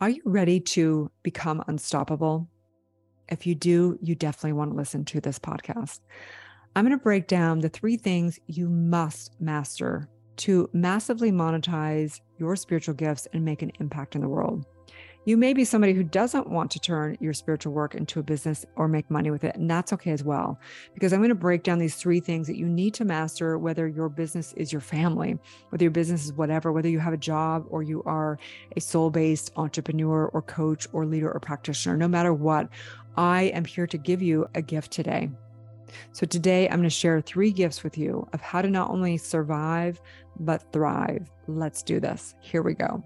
Are you ready to become unstoppable? If you do, you definitely want to listen to this podcast. I'm going to break down the three things you must master to massively monetize your spiritual gifts and make an impact in the world. You may be somebody who doesn't want to turn your spiritual work into a business or make money with it. And that's okay as well, because I'm going to break down these three things that you need to master, whether your business is your family, whether your business is whatever, whether you have a job or you are a soul based entrepreneur or coach or leader or practitioner, no matter what, I am here to give you a gift today. So, today I'm going to share three gifts with you of how to not only survive, but thrive. Let's do this. Here we go.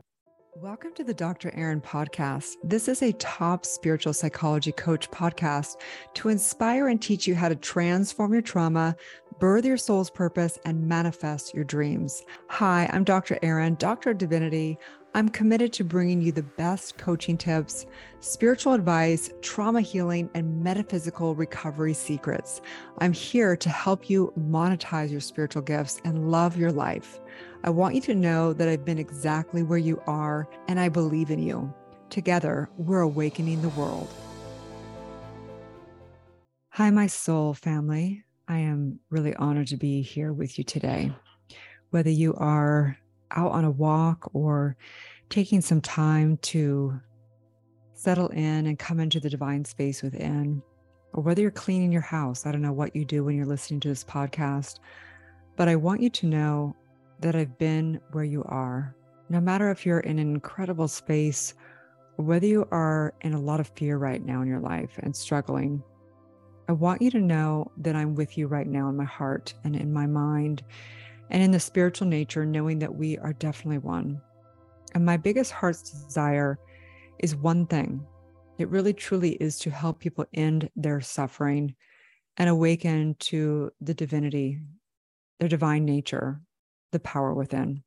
Welcome to the Dr. Erin podcast. This is a top spiritual psychology coach podcast to inspire and teach you how to transform your trauma, birth your soul's purpose, and manifest your dreams. Hi, I'm Dr. Erin, Doctor of Divinity. I'm committed to bringing you the best coaching tips, spiritual advice, trauma healing, and metaphysical recovery secrets. I'm here to help you monetize your spiritual gifts and love your life. I want you to know that I've been exactly where you are and I believe in you. Together, we're awakening the world. Hi, my soul family. I am really honored to be here with you today. Whether you are out on a walk or taking some time to settle in and come into the divine space within, or whether you're cleaning your house, I don't know what you do when you're listening to this podcast, but I want you to know that I've been where you are. No matter if you're in an incredible space or whether you are in a lot of fear right now in your life and struggling, I want you to know that I'm with you right now in my heart and in my mind and in the spiritual nature, knowing that we are definitely one. And my biggest heart's desire is one thing it really truly is to help people end their suffering and awaken to the divinity, their divine nature, the power within.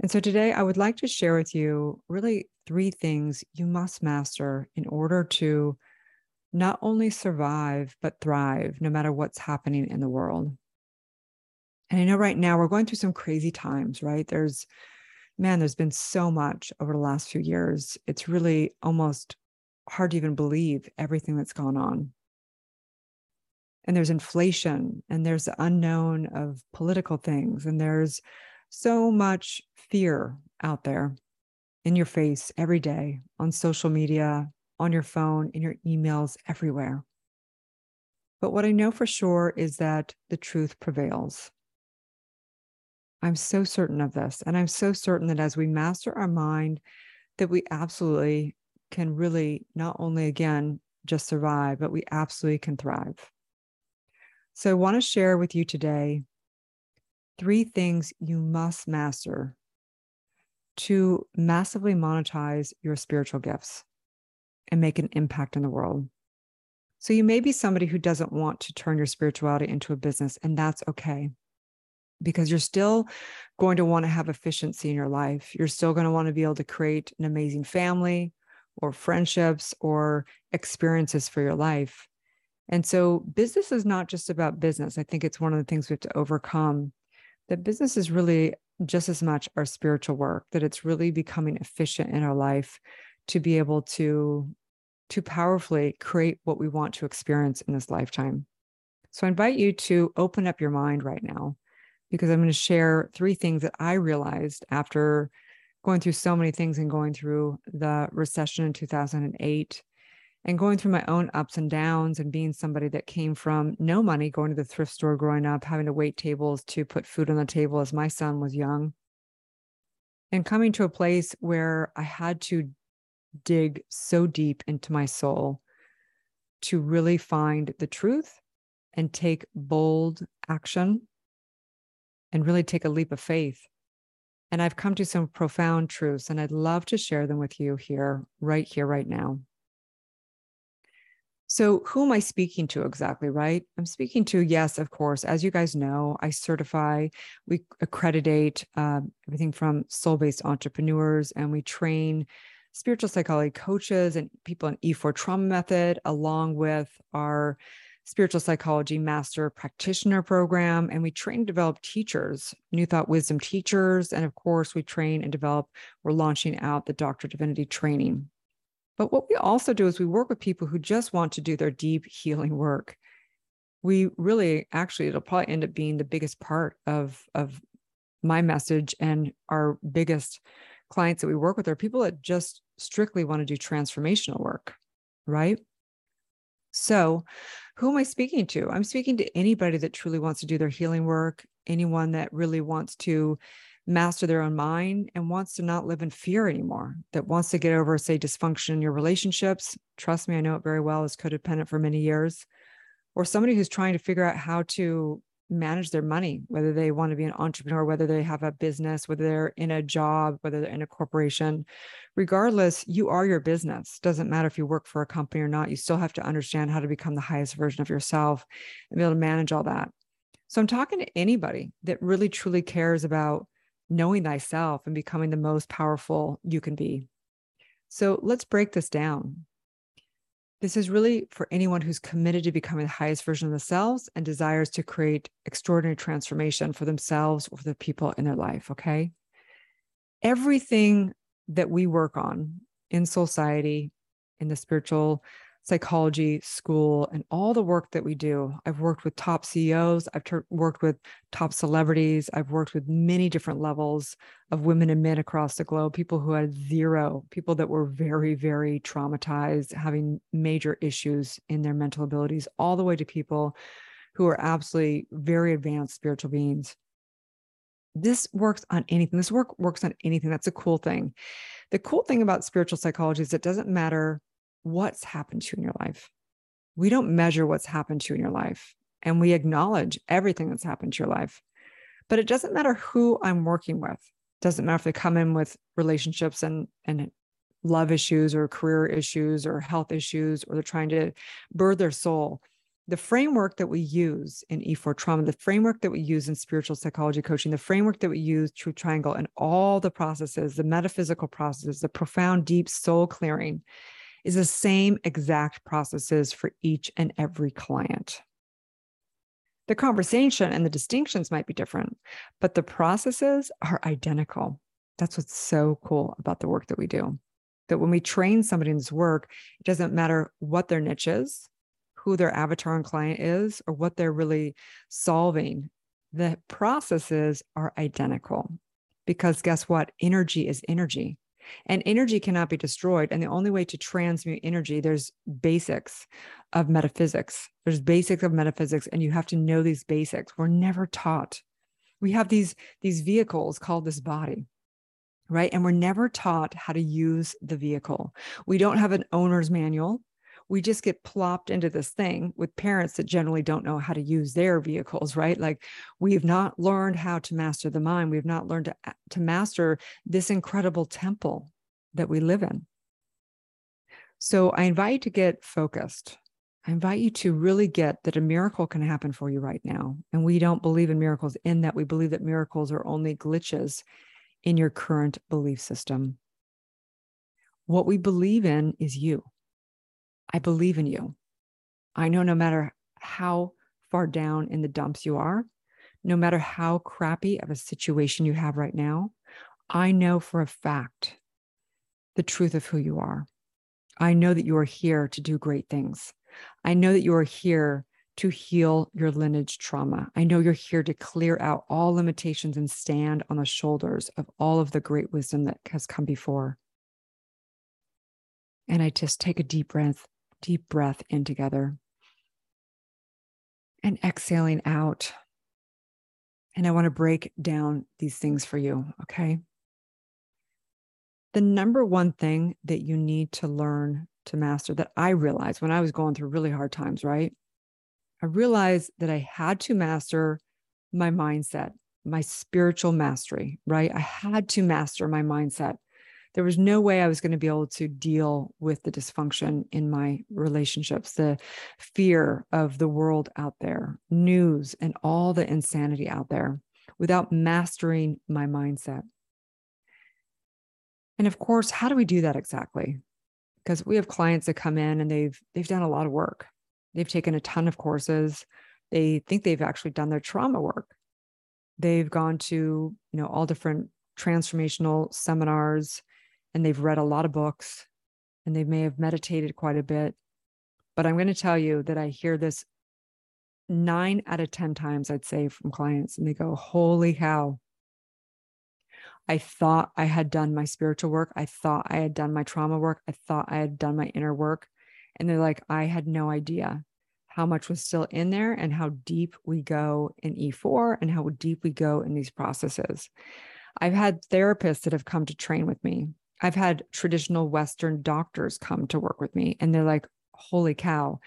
And so today I would like to share with you really three things you must master in order to not only survive, but thrive no matter what's happening in the world. And I know right now we're going through some crazy times, right? There's, man, there's been so much over the last few years. It's really almost hard to even believe everything that's gone on and there's inflation and there's the unknown of political things and there's so much fear out there in your face every day on social media on your phone in your emails everywhere. But what i know for sure is that the truth prevails. I'm so certain of this and i'm so certain that as we master our mind that we absolutely can really not only again just survive but we absolutely can thrive so, I want to share with you today three things you must master to massively monetize your spiritual gifts and make an impact in the world. So, you may be somebody who doesn't want to turn your spirituality into a business, and that's okay because you're still going to want to have efficiency in your life. You're still going to want to be able to create an amazing family or friendships or experiences for your life. And so business is not just about business. I think it's one of the things we have to overcome that business is really just as much our spiritual work, that it's really becoming efficient in our life to be able to to powerfully create what we want to experience in this lifetime. So I invite you to open up your mind right now because I'm going to share three things that I realized after going through so many things and going through the recession in 2008 and going through my own ups and downs and being somebody that came from no money, going to the thrift store growing up, having to wait tables to put food on the table as my son was young, and coming to a place where I had to dig so deep into my soul to really find the truth and take bold action and really take a leap of faith. And I've come to some profound truths, and I'd love to share them with you here, right here, right now. So, who am I speaking to exactly, right? I'm speaking to, yes, of course, as you guys know, I certify, we accreditate uh, everything from soul based entrepreneurs, and we train spiritual psychology coaches and people in E4 trauma method, along with our spiritual psychology master practitioner program, and we train and develop teachers, New Thought Wisdom teachers. And of course, we train and develop, we're launching out the Doctor Divinity training. But what we also do is we work with people who just want to do their deep healing work. We really, actually, it'll probably end up being the biggest part of, of my message and our biggest clients that we work with are people that just strictly want to do transformational work, right? So, who am I speaking to? I'm speaking to anybody that truly wants to do their healing work, anyone that really wants to master their own mind and wants to not live in fear anymore, that wants to get over, say, dysfunction in your relationships. Trust me, I know it very well as codependent for many years. Or somebody who's trying to figure out how to manage their money, whether they want to be an entrepreneur, whether they have a business, whether they're in a job, whether they're in a corporation. Regardless, you are your business. Doesn't matter if you work for a company or not. You still have to understand how to become the highest version of yourself and be able to manage all that. So I'm talking to anybody that really truly cares about knowing thyself and becoming the most powerful you can be. So let's break this down. This is really for anyone who's committed to becoming the highest version of themselves and desires to create extraordinary transformation for themselves or for the people in their life. Okay. Everything that we work on in society, in the spiritual psychology school and all the work that we do. I've worked with top CEOs, I've ter- worked with top celebrities, I've worked with many different levels of women and men across the globe, people who had zero, people that were very, very traumatized, having major issues in their mental abilities, all the way to people who are absolutely very advanced spiritual beings. This works on anything. This work works on anything. That's a cool thing. The cool thing about spiritual psychology is it doesn't matter what's happened to you in your life. We don't measure what's happened to you in your life, and we acknowledge everything that's happened to your life. But it doesn't matter who I'm working with. It doesn't matter if they come in with relationships and and love issues or career issues or health issues, or they're trying to birth their soul. The framework that we use in E4 trauma, the framework that we use in spiritual psychology coaching, the framework that we use True Triangle, and all the processes, the metaphysical processes, the profound, deep soul clearing is the same exact processes for each and every client. The conversation and the distinctions might be different, but the processes are identical. That's what's so cool about the work that we do. That when we train somebody in this work, it doesn't matter what their niche is, who their avatar and client is, or what they're really solving. The processes are identical because guess what? Energy is energy and energy cannot be destroyed and the only way to transmute energy there's basics of metaphysics. There's basics of metaphysics and you have to know these basics. We're never taught. We have these these vehicles called this body right? And we're never taught how to use the vehicle. We don't have an owner's manual we just get plopped into this thing with parents that generally don't know how to use their vehicles, right? Like we've not learned how to master the mind. We've not learned to, uh, to master this incredible temple that we live in. So I invite you to get focused. I invite you to really get that a miracle can happen for you right now. And we don't believe in miracles in that we believe that miracles are only glitches in your current belief system. What we believe in is you. I believe in you. I know no matter how far down in the dumps you are, no matter how crappy of a situation you have right now, I know for a fact the truth of who you are. I know that you are here to do great things. I know that you are here to heal your lineage trauma. I know you're here to clear out all limitations and stand on the shoulders of all of the great wisdom that has come before. And I just take a deep breath deep breath in together and exhaling out. And I want to break down these things for you, okay? The number one thing that you need to learn to master that I realized when I was going through really hard times, right? I realized that I had to master my mindset, my spiritual mastery, right? I had to master my mindset there was no way I was going to be able to deal with the dysfunction in my relationships, the fear of the world out there, news, and all the insanity out there without mastering my mindset. And of course, how do we do that exactly? Because we have clients that come in and they've they've done a lot of work. They've taken a ton of courses. They think they've actually done their trauma work. They've gone to, you know, all different transformational seminars and they've read a lot of books and they may have meditated quite a bit. But I'm going to tell you that I hear this nine out of 10 times, I'd say, from clients, and they go, Holy cow. I thought I had done my spiritual work. I thought I had done my trauma work. I thought I had done my inner work. And they're like, I had no idea how much was still in there and how deep we go in E4 and how deep we go in these processes. I've had therapists that have come to train with me. I've had traditional Western doctors come to work with me, and they're like, holy cow,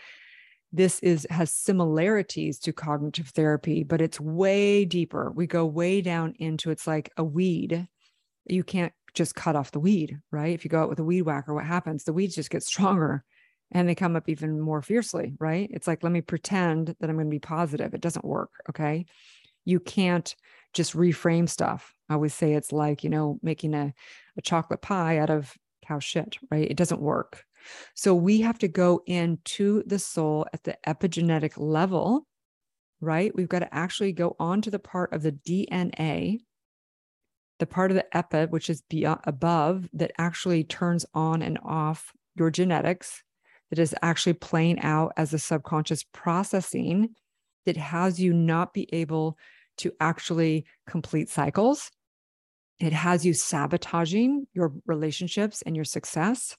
this is has similarities to cognitive therapy but it's way deeper. We go way down into it's like a weed. You can't just cut off the weed right? If you go out with a weed whacker what happens? The weeds just get stronger and they come up even more fiercely right? It's like let me pretend that i'm going to be positive. It doesn't work okay you can't just reframe stuff. I always say it's like you know making a, a chocolate pie out of cow shit right? It doesn't work. So we have to go into the soul at the epigenetic level, right? We've got to actually go on to the part of the DNA, the part of the epi, which is beyond, above, that actually turns on and off your genetics, that is actually playing out as a subconscious processing that has you not be able to actually complete cycles. It has you sabotaging your relationships and your success.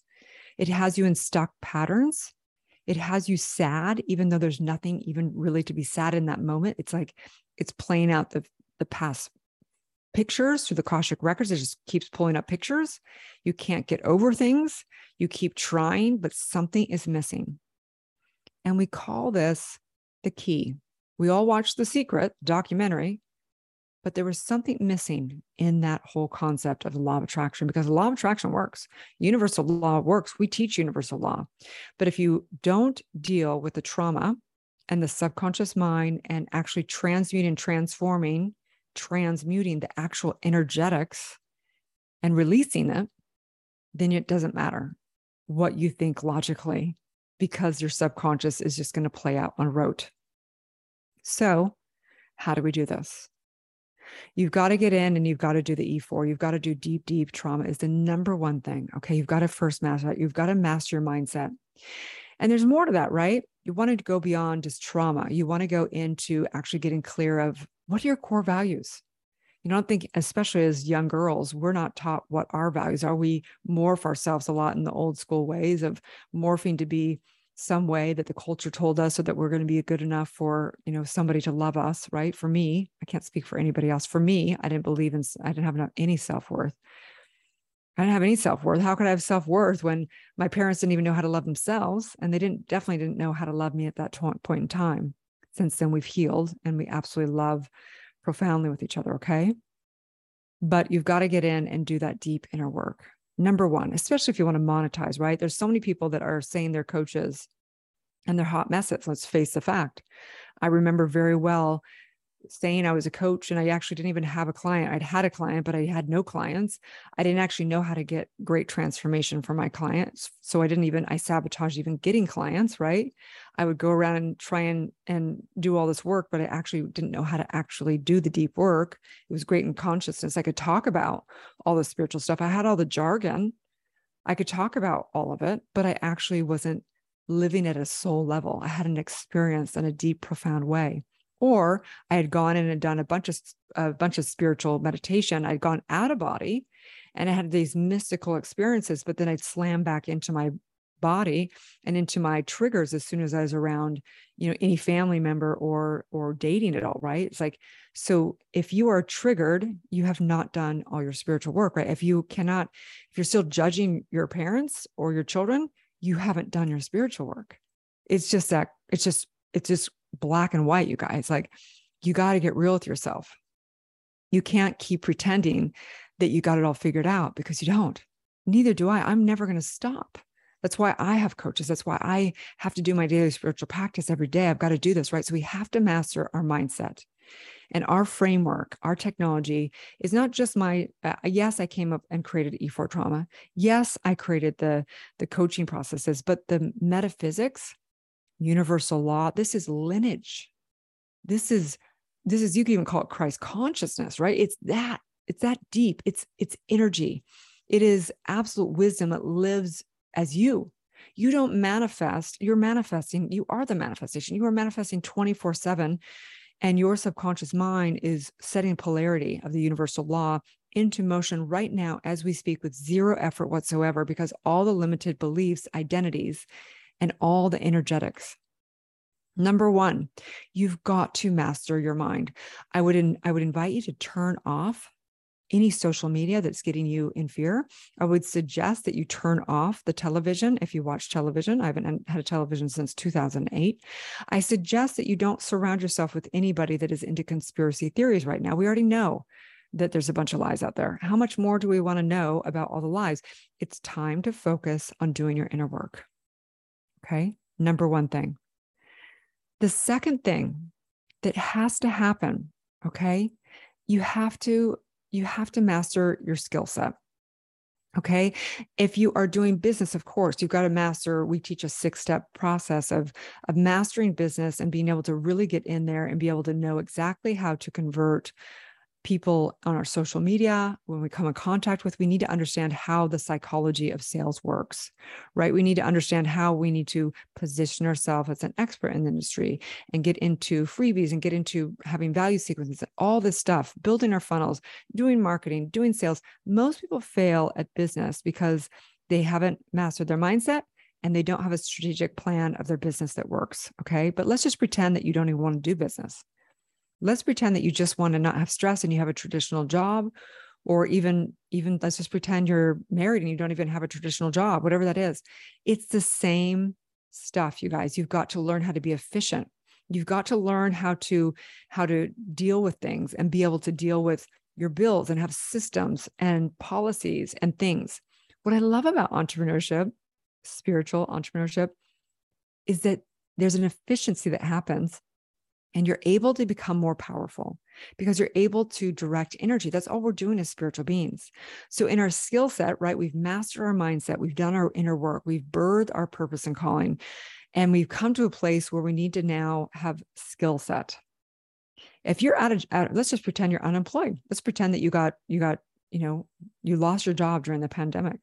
It has you in stuck patterns. It has you sad, even though there's nothing even really to be sad in that moment. It's like it's playing out the, the past pictures through the Akashic records. It just keeps pulling up pictures. You can't get over things. You keep trying, but something is missing. And we call this the key. We all watched The Secret documentary, but there was something missing in that whole concept of the law of attraction because the law of attraction works. Universal law works. We teach universal law. But if you don't deal with the trauma and the subconscious mind and actually transmuting transforming, transmuting the actual energetics and releasing it, then it doesn't matter what you think logically because your subconscious is just going to play out on rote. So, how do we do this? You've got to get in and you've got to do the E4. You've got to do deep, deep trauma is the number one thing. Okay. You've got to first master that. You've got to master your mindset. And there's more to that, right? You want to go beyond just trauma. You want to go into actually getting clear of what are your core values? You don't think, especially as young girls, we're not taught what our values are. We morph ourselves a lot in the old school ways of morphing to be some way that the culture told us so that we're going to be good enough for you know somebody to love us right? For me i can't speak for anybody else. For me i didn't believe in i didn't have any self-worth. I didn't have any self-worth. How could i have self-worth when my parents didn't even know how to love themselves and they didn't definitely didn't know how to love me at that point in time. Since then we've healed and we absolutely love profoundly with each other okay? But you've got to get in and do that deep inner work number one, especially if you want to monetize, right? There's so many people that are saying they're coaches and they're hot messes. Let's face the fact. I remember very well saying I was a coach and I actually didn't even have a client. I'd had a client, but I had no clients. I didn't actually know how to get great transformation for my clients. So I didn't even, I sabotaged even getting clients, right? I would go around and try and, and do all this work, but I actually didn't know how to actually do the deep work. It was great in consciousness. I could talk about all the spiritual stuff. I had all the jargon. I could talk about all of it, but I actually wasn't living at a soul level. I had an experience in a deep, profound way or I had gone in and done a bunch of a bunch of spiritual meditation. I'd gone out of body and I had these mystical experiences, but then I'd slam back into my body and into my triggers as soon as I was around, you know, any family member or or dating at all, right? It's like so if you are triggered, you have not done all your spiritual work, right? If you cannot if you're still judging your parents or your children, you haven't done your spiritual work. It's just that it's just it's just black and white, you guys. Like, you got to get real with yourself. You can't keep pretending that you got it all figured out because you don't. Neither do I. I'm never going to stop. That's why I have coaches. That's why I have to do my daily spiritual practice every day. I've got to do this, right? So we have to master our mindset. And our framework, our technology is not just my uh, yes, I came up and created E4 trauma. Yes, I created the the coaching processes, but the metaphysics universal law. This is lineage. This is this is you can even call it Christ consciousness, right? It's that it's that deep. It's it's energy. It is absolute wisdom that lives as you. You don't manifest, you're manifesting. You are the manifestation. You are manifesting 24 7. And your subconscious mind is setting polarity of the universal law into motion right now as we speak with zero effort whatsoever, because all the limited beliefs, identities, and all the energetics Number one, you've got to master your mind. I would in, I would invite you to turn off any social media that's getting you in fear. I would suggest that you turn off the television if you watch television. I haven't had a television since 2008. I suggest that you don't surround yourself with anybody that is into conspiracy theories right now. We already know that there's a bunch of lies out there. How much more do we want to know about all the lies? It's time to focus on doing your inner work. Okay. Number one thing. The second thing that has to happen, okay, you have to you have to master your skill set. Okay. If you are doing business, of course, you've got to master. We teach a six step process of, of mastering business and being able to really get in there and be able to know exactly how to convert people on our social media, when we come in contact with, we need to understand how the psychology of sales works, right? We need to understand how we need to position ourselves as an expert in the industry and get into freebies and get into having value sequences, and all this stuff, building our funnels, doing marketing, doing sales. Most people fail at business because they haven't mastered their mindset and they don't have a strategic plan of their business that works. Okay. But let's just pretend that you don't even want to do business let's pretend that you just want to not have stress and you have a traditional job or even even let's just pretend you're married and you don't even have a traditional job whatever that is. It's the same stuff you guys. You've got to learn how to be efficient. You've got to learn how to how to deal with things and be able to deal with your bills and have systems and policies and things. What i love about entrepreneurship spiritual entrepreneurship is that there's an efficiency that happens and you're able to become more powerful because you're able to direct energy. That's all we're doing as spiritual beings. So, in our skill set, right, we've mastered our mindset, we've done our inner work, we've birthed our purpose and calling, and we've come to a place where we need to now have skill set. If you're out of, out, let's just pretend you're unemployed. Let's pretend that you got, you got, you know, you lost your job during the pandemic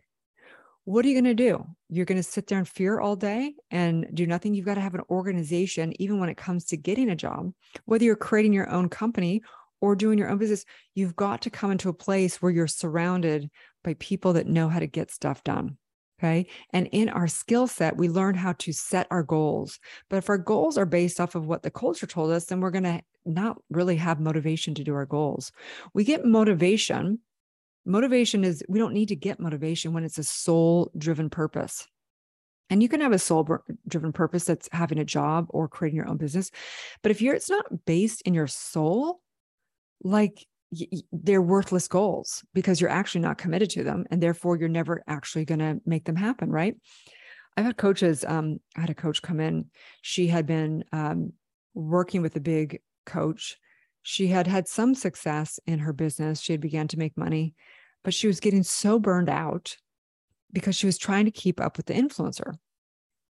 what are you going to do? You're going to sit there in fear all day and do nothing. You've got to have an organization, even when it comes to getting a job, whether you're creating your own company or doing your own business, you've got to come into a place where you're surrounded by people that know how to get stuff done. Okay. And in our skill set, we learn how to set our goals. But if our goals are based off of what the culture told us, then we're going to not really have motivation to do our goals. We get motivation motivation is we don't need to get motivation when it's a soul driven purpose. And you can have a soul driven purpose that's having a job or creating your own business but if you're it's not based in your soul like they're worthless goals because you're actually not committed to them and therefore you're never actually going to make them happen right? I've had coaches um, i had a coach come in. She had been um, working with a big coach. She had had some success in her business. She had began to make money but she was getting so burned out because she was trying to keep up with the influencer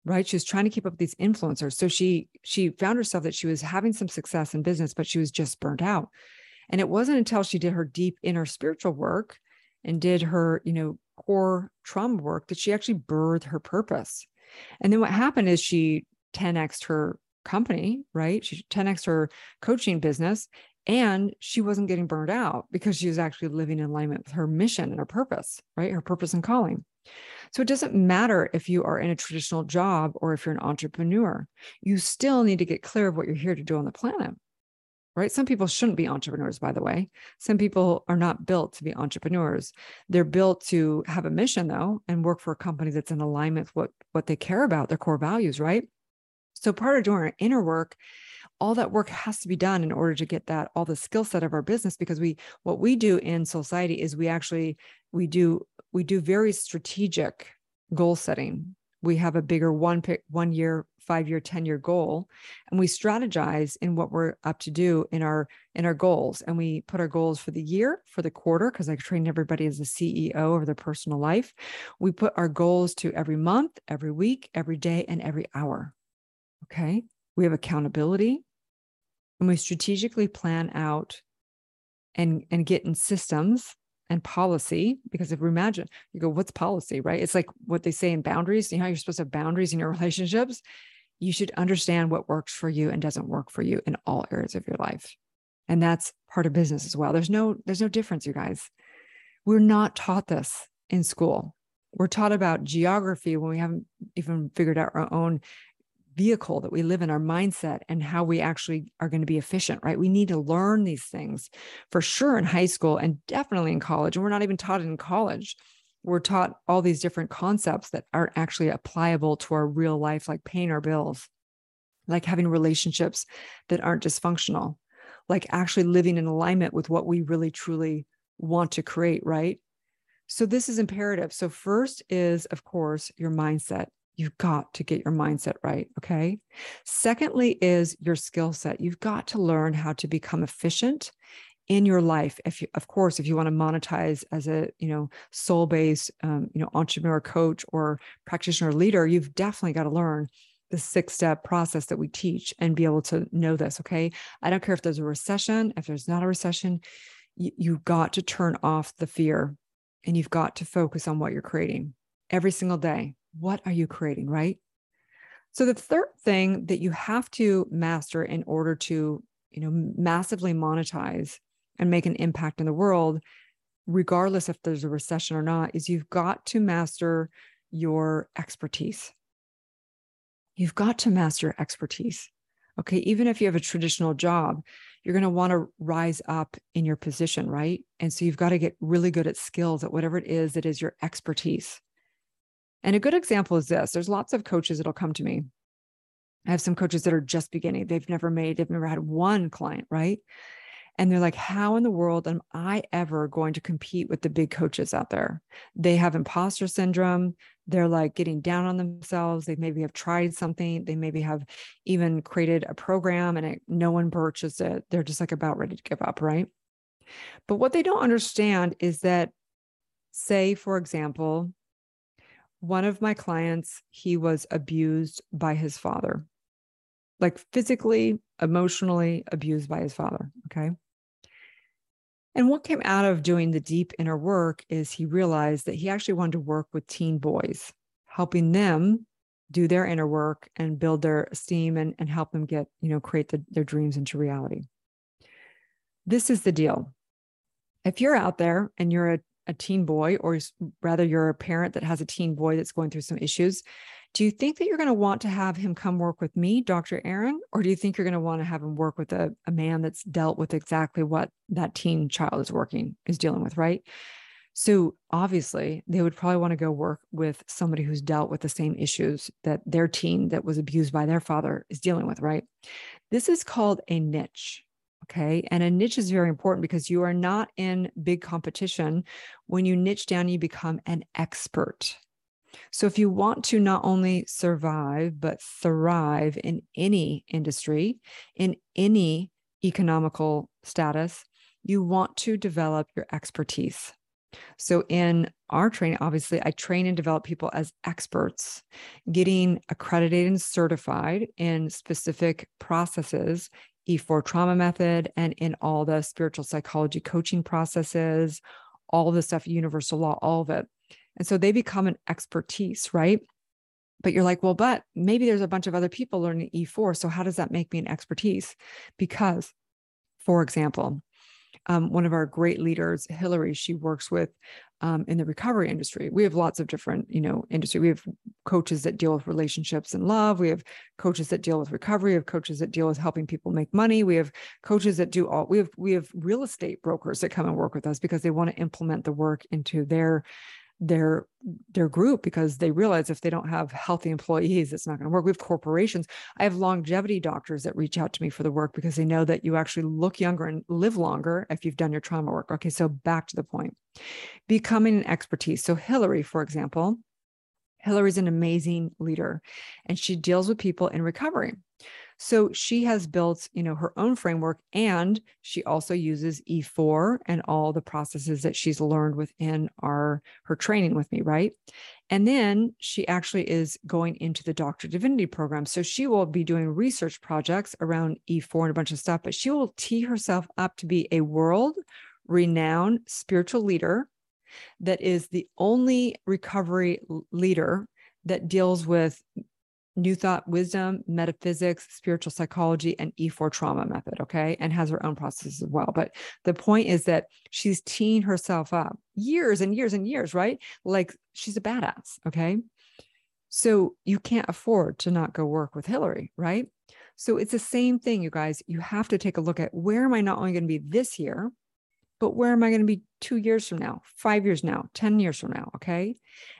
right? She was trying to keep up with these influencers. So she she found herself that she was having some success in business but she was just burned out. And it wasn't until she did her deep inner spiritual work and did her you know core trauma work that she actually birthed her purpose. And then what happened is she 10x her company right? She 10x her coaching business and she wasn't getting burned out because she was actually living in alignment with her mission and her purpose, right? Her purpose and calling. So it doesn't matter if you are in a traditional job or if you're an entrepreneur, you still need to get clear of what you're here to do on the planet, right? Some people shouldn't be entrepreneurs, by the way. Some people are not built to be entrepreneurs. They're built to have a mission, though, and work for a company that's in alignment with what, what they care about, their core values, right? So part of doing our inner work all that work has to be done in order to get that all the skill set of our business because we what we do in society is we actually we do we do very strategic goal setting. We have a bigger one pick one year five year ten year goal and we strategize in what we're up to do in our in our goals. And we put our goals for the year for the quarter because i train everybody as a ceo of their personal life. We put our goals to every month every week every day and every hour. Okay. We have accountability and we strategically plan out and, and get in systems and policy. Because if we imagine, you go, what's policy, right? It's like what they say in boundaries. You know how you're supposed to have boundaries in your relationships? You should understand what works for you and doesn't work for you in all areas of your life. And that's part of business as well. There's no, there's no difference, you guys. We're not taught this in school. We're taught about geography when we haven't even figured out our own vehicle that we live in, our mindset, and how we actually are going to be efficient, right? We need to learn these things for sure in high school and definitely in college. And we're not even taught in college. We're taught all these different concepts that aren't actually applicable to our real life, like paying our bills, like having relationships that aren't dysfunctional, like actually living in alignment with what we really truly want to create, right? So, this is imperative. So, first is, of course, your mindset. You've got to get your mindset right. Okay. Secondly, is your skill set. You've got to learn how to become efficient in your life if you of course if you want to monetize as a you know soul based um, you know entrepreneur coach or practitioner leader you've definitely got to learn the six step process that we teach and be able to know this okay i don't care if there's a recession if there's not a recession you, you've got to turn off the fear and you've got to focus on what you're creating every single day what are you creating, right? So the third thing that you have to master in order to, you know, massively monetize and make an impact in the world, regardless if there's a recession or not, is you've got to master your expertise. You've got to master expertise. Okay. Even if you have a traditional job, you're going to want to rise up in your position, right? And so you've got to get really good at skills at whatever it is that is your expertise. And a good example is this there's lots of coaches that'll come to me. I have some coaches that are just beginning. They've never made, they've never had one client, right? And they're like, how in the world am I ever going to compete with the big coaches out there? They have imposter syndrome. They're like getting down on themselves. They maybe have tried something. They maybe have even created a program and it, no one purchased it. They're just like about ready to give up, right? But what they don't understand is that, say, for example, one of my clients, he was abused by his father, like physically, emotionally abused by his father. Okay. And what came out of doing the deep inner work is he realized that he actually wanted to work with teen boys, helping them do their inner work and build their esteem and, and help them get, you know, create the, their dreams into reality. This is the deal. If you're out there and you're a a teen boy, or rather, you're a parent that has a teen boy that's going through some issues, do you think that you're going to want to have him come work with me, Dr. Erin, or do you think you're going to want to have him work with a, a man that's dealt with exactly what that teen child is working, is dealing with, right? So obviously, they would probably want to go work with somebody who's dealt with the same issues that their teen that was abused by their father is dealing with, right? This is called a niche. Okay. And a niche is very important because you are not in big competition. When you niche down, you become an expert. So if you want to not only survive, but thrive in any industry, in any economical status, you want to develop your expertise. So, in our training, obviously, I train and develop people as experts, getting accredited and certified in specific processes E4 trauma method and in all the spiritual psychology coaching processes, all the stuff, universal law, all of it. And so they become an expertise, right? But you're like, well, but maybe there's a bunch of other people learning E4. So how does that make me an expertise? Because, for example, um, one of our great leaders, Hillary, she works with um, in the recovery industry. We have lots of different, you know, industry. We have coaches that deal with relationships and love. We have coaches that deal with recovery. We have coaches that deal with helping people make money. We have coaches that do all. We have we have real estate brokers that come and work with us because they want to implement the work into their their their group because they realize if they don't have healthy employees it's not going to work. We have corporations. I have longevity doctors that reach out to me for the work because they know that you actually look younger and live longer if you've done your trauma work. Okay so back to the point. Becoming an expertise. So hillary for example hillary's an amazing leader and she deals with people in recovery So she has built, you know, her own framework and she also uses E4 and all the processes that she's learned within our her training with me, right? And then she actually is going into the Doctor Divinity program. So she will be doing research projects around E4 and a bunch of stuff, but she will tee herself up to be a world renowned spiritual leader that is the only recovery leader that deals with new thought wisdom, metaphysics, spiritual psychology, and E4 trauma method. Okay. And has her own processes as well. But the point is that she's teeing herself up years and years and years, right? Like she's a badass. Okay. So you can't afford to not go work with Hillary, right? So it's the same thing, you guys. You have to take a look at where am I not only going to be this year, but where am I going to be two years from now, five years now, 10 years from now? Okay.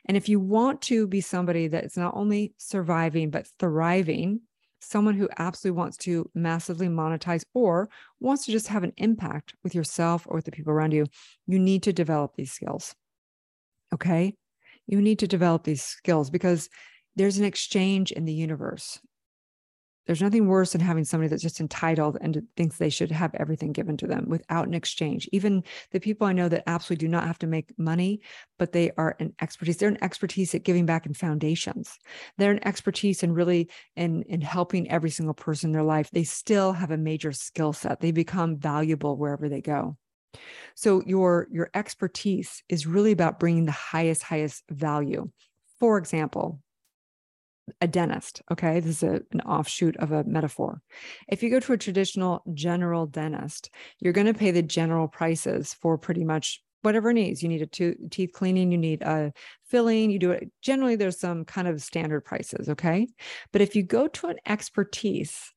And if you want to be somebody that's not only surviving, but thriving, someone who absolutely wants to massively monetize or wants to just have an impact with yourself or with the people around you, you need to develop these skills. Okay. You need to develop these skills because there's an exchange in the universe there's nothing worse than having somebody that's just entitled and thinks they should have everything given to them without an exchange. Even the people I know that absolutely do not have to make money, but they are an expertise. They're an expertise at giving back in foundations. They're an expertise in really in in helping every single person in their life. They still have a major skill set. They become valuable wherever they go. So your your expertise is really about bringing the highest highest value. For example, a dentist. Okay. This is a, an offshoot of a metaphor. If you go to a traditional general dentist, you're going to pay the general prices for pretty much whatever needs. You need a to- teeth cleaning, you need a filling, you do it. Generally, there's some kind of standard prices. Okay. But if you go to an expertise,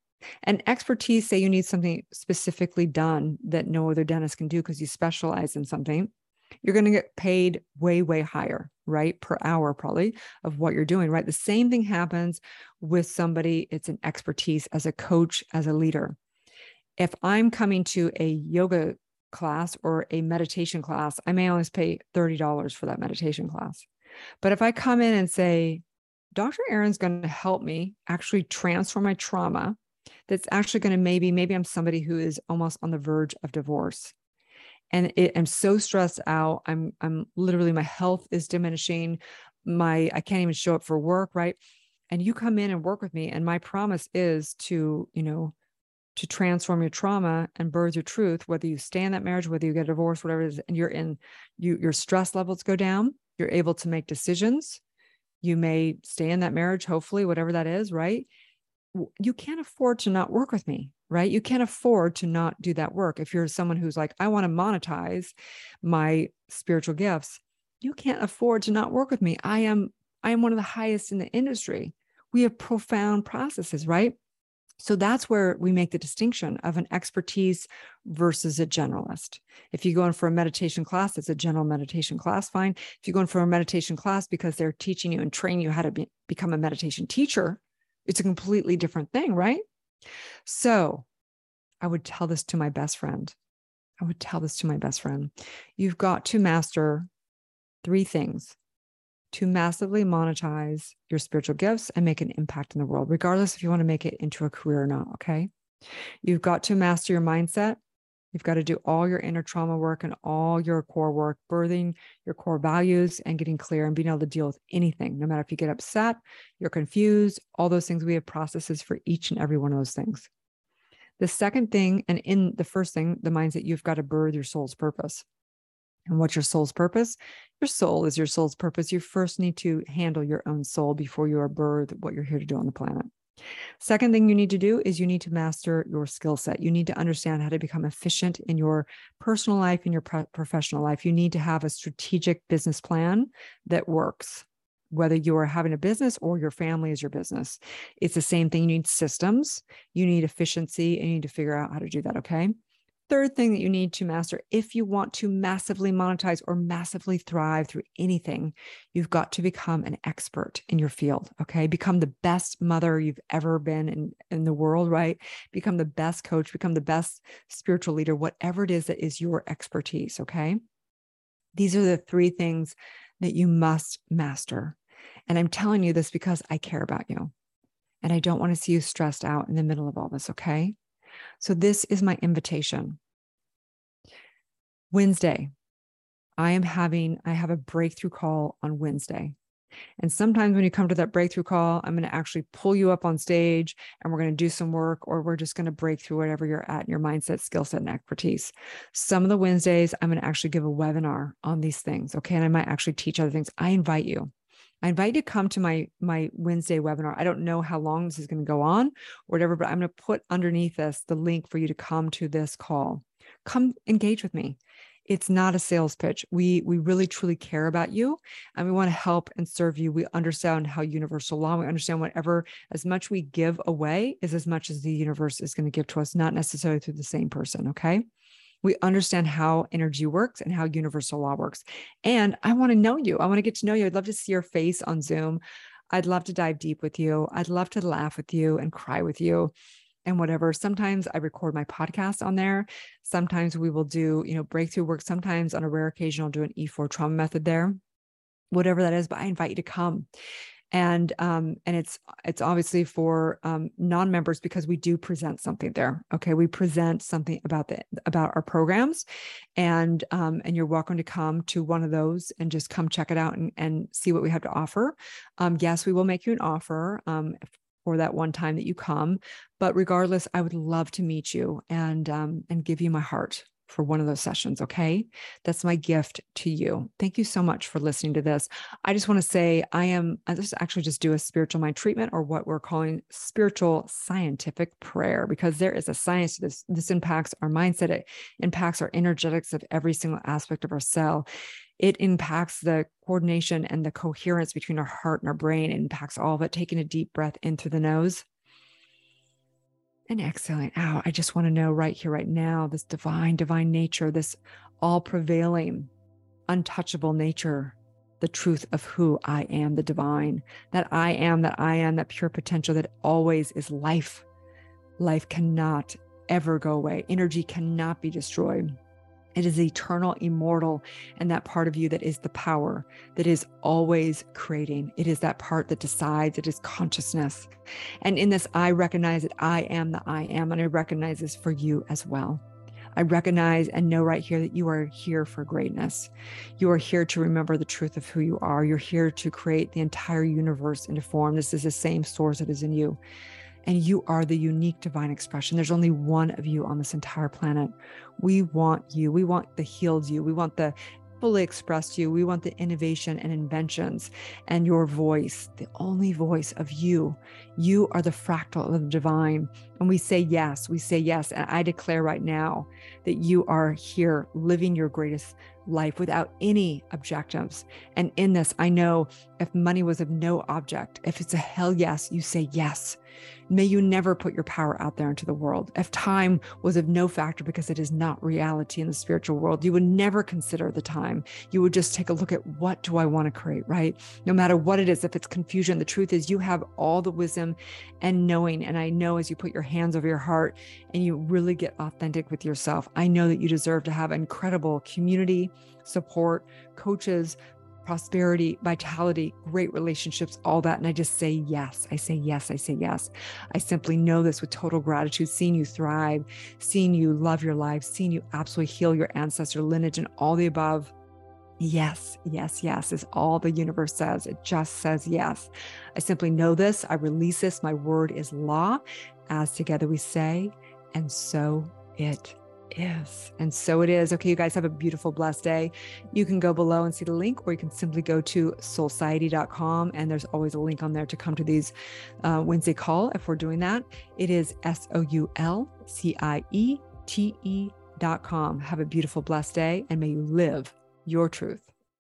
an expertise, say you need something specifically done that no other dentist can do because you specialize in something, you're going to get paid way, way higher, right? Per hour, probably of what you're doing, right? The same thing happens with somebody, it's an expertise as a coach, as a leader. If I'm coming to a yoga class or a meditation class, I may only pay $30 for that meditation class. But if I come in and say, Dr. Erin's going to help me actually transform my trauma, that's actually going to maybe, maybe I'm somebody who is almost on the verge of divorce and it, i'm so stressed out. I'm i'm literally my health is diminishing. My i can't even show up for work right? And you come in and work with me and my promise is to you know to transform your trauma and birth your truth whether you stay in that marriage whether you get a divorce whatever it is and you're in you your stress levels go down. You're able to make decisions. You may stay in that marriage hopefully whatever that is right you can't afford to not work with me right? You can't afford to not do that work. If you're someone who's like, I want to monetize my spiritual gifts, you can't afford to not work with me. I am I am one of the highest in the industry. We have profound processes, right? So that's where we make the distinction of an expertise versus a generalist. If you go in for a meditation class, it's a general meditation class, fine. If you go in for a meditation class because they're teaching you and training you how to be, become a meditation teacher, it's a completely different thing, right? So I would tell this to my best friend. I would tell this to my best friend. You've got to master three things to massively monetize your spiritual gifts and make an impact in the world, regardless if you want to make it into a career or not. Okay. You've got to master your mindset. You've got to do all your inner trauma work and all your core work, birthing your core values and getting clear and being able to deal with anything, no matter if you get upset, you're confused, all those things. We have processes for each and every one of those things. The second thing, and in the first thing, the mindset, you've got to birth your soul's purpose. And what's your soul's purpose? Your soul is your soul's purpose. You first need to handle your own soul before you are birthed what you're here to do on the planet. Second thing you need to do is you need to master your skill set. You need to understand how to become efficient in your personal life, and your pro- professional life. You need to have a strategic business plan that works, whether you are having a business or your family is your business. It's the same thing. You need systems, you need efficiency, and you need to figure out how to do that. Okay third thing that you need to master if you want to massively monetize or massively thrive through anything, you've got to become an expert in your field. Okay. Become the best mother you've ever been in, in the world, right? Become the best coach, become the best spiritual leader, whatever it is that is your expertise. Okay. These are the three things that you must master. And I'm telling you this because I care about you. And I don't want to see you stressed out in the middle of all this. Okay. So, this is my invitation. Wednesday, I am having, I have a breakthrough call on Wednesday. And sometimes when you come to that breakthrough call, I'm going to actually pull you up on stage and we're going to do some work, or we're just going to break through whatever you're at in your mindset, skill set, and expertise. Some of the Wednesdays, I'm going to actually give a webinar on these things. Okay. And I might actually teach other things. I invite you. I invite you to come to my my Wednesday webinar. I don't know how long this is going to go on or whatever, but I'm going to put underneath this the link for you to come to this call. Come engage with me it's not a sales pitch. We we really truly care about you and we want to help and serve you. We understand how universal law, we understand whatever as much we give away is as much as the universe is going to give to us, not necessarily through the same person. Okay. We understand how energy works and how universal law works. And I want to know you. I want to get to know you. I'd love to see your face on Zoom. I'd love to dive deep with you. I'd love to laugh with you and cry with you and whatever. Sometimes I record my podcast on there. Sometimes we will do, you know, breakthrough work. Sometimes on a rare occasion, I'll do an E4 trauma method there, whatever that is. But I invite you to come. And um, and it's it's obviously for um, non-members because we do present something there. Okay, we present something about the about our programs, and um, and you're welcome to come to one of those and just come check it out and, and see what we have to offer. Um, yes, we will make you an offer um, for that one time that you come. But regardless, I would love to meet you and um, and give you my heart for one of those sessions. Okay. That's my gift to you. Thank you so much for listening to this. I just want to say I am, I just actually just do a spiritual mind treatment or what we're calling spiritual scientific prayer because there is a science to this. This impacts our mindset, it impacts our energetics of every single aspect of our cell it impacts the coordination and the coherence between our heart and our brain. It impacts all of it. Taking a deep breath in through the nose and exhaling out. I just want to know right here, right now, this divine, divine nature, this all prevailing, untouchable nature, the truth of who I am, the divine, that I am, that I am, that pure potential that always is life. Life cannot ever go away, energy cannot be destroyed. It is eternal, immortal, and that part of you that is the power that is always creating. It is that part that decides, it is consciousness. And in this, I recognize that I am the I am, and I recognize this for you as well. I recognize and know right here that you are here for greatness. You are here to remember the truth of who you are. You're here to create the entire universe into form. This is the same source that is in you and you are the unique divine expression. There's only one of you on this entire planet. We want you. We want the healed you. We want the fully expressed you. We want the innovation and inventions and your voice, the only voice of you. You are the fractal of the divine. And we say yes, we say yes. And I declare right now that you are here living your greatest life without any objectives. And in this, I know if money was of no object, if it's a hell yes, you say yes. May you never put your power out there into the world. If time was of no factor because it is not reality in the spiritual world, you would never consider the time. You would just take a look at what do I want to create, right? No matter what it is, if it's confusion, the truth is you have all the wisdom and knowing. And I know as you put your hands over your heart and you really get authentic with yourself, I know that you deserve to have incredible community, support, coaches, prosperity, vitality, great relationships, all that. And I just say yes. I say yes. I say yes. I simply know this with total gratitude, seeing you thrive, seeing you love your life, seeing you absolutely heal your ancestor lineage and all the above. Yes, yes, yes is all the universe says. It just says yes. I simply know this. I release this. My word is law. As together we say, and so it is. And so it is. Okay, you guys have a beautiful, blessed day. You can go below and see the link, or you can simply go to soulciety.com. And there's always a link on there to come to these uh, Wednesday call if we're doing that. It is S O U L C I E T E.com. Have a beautiful, blessed day, and may you live your truth.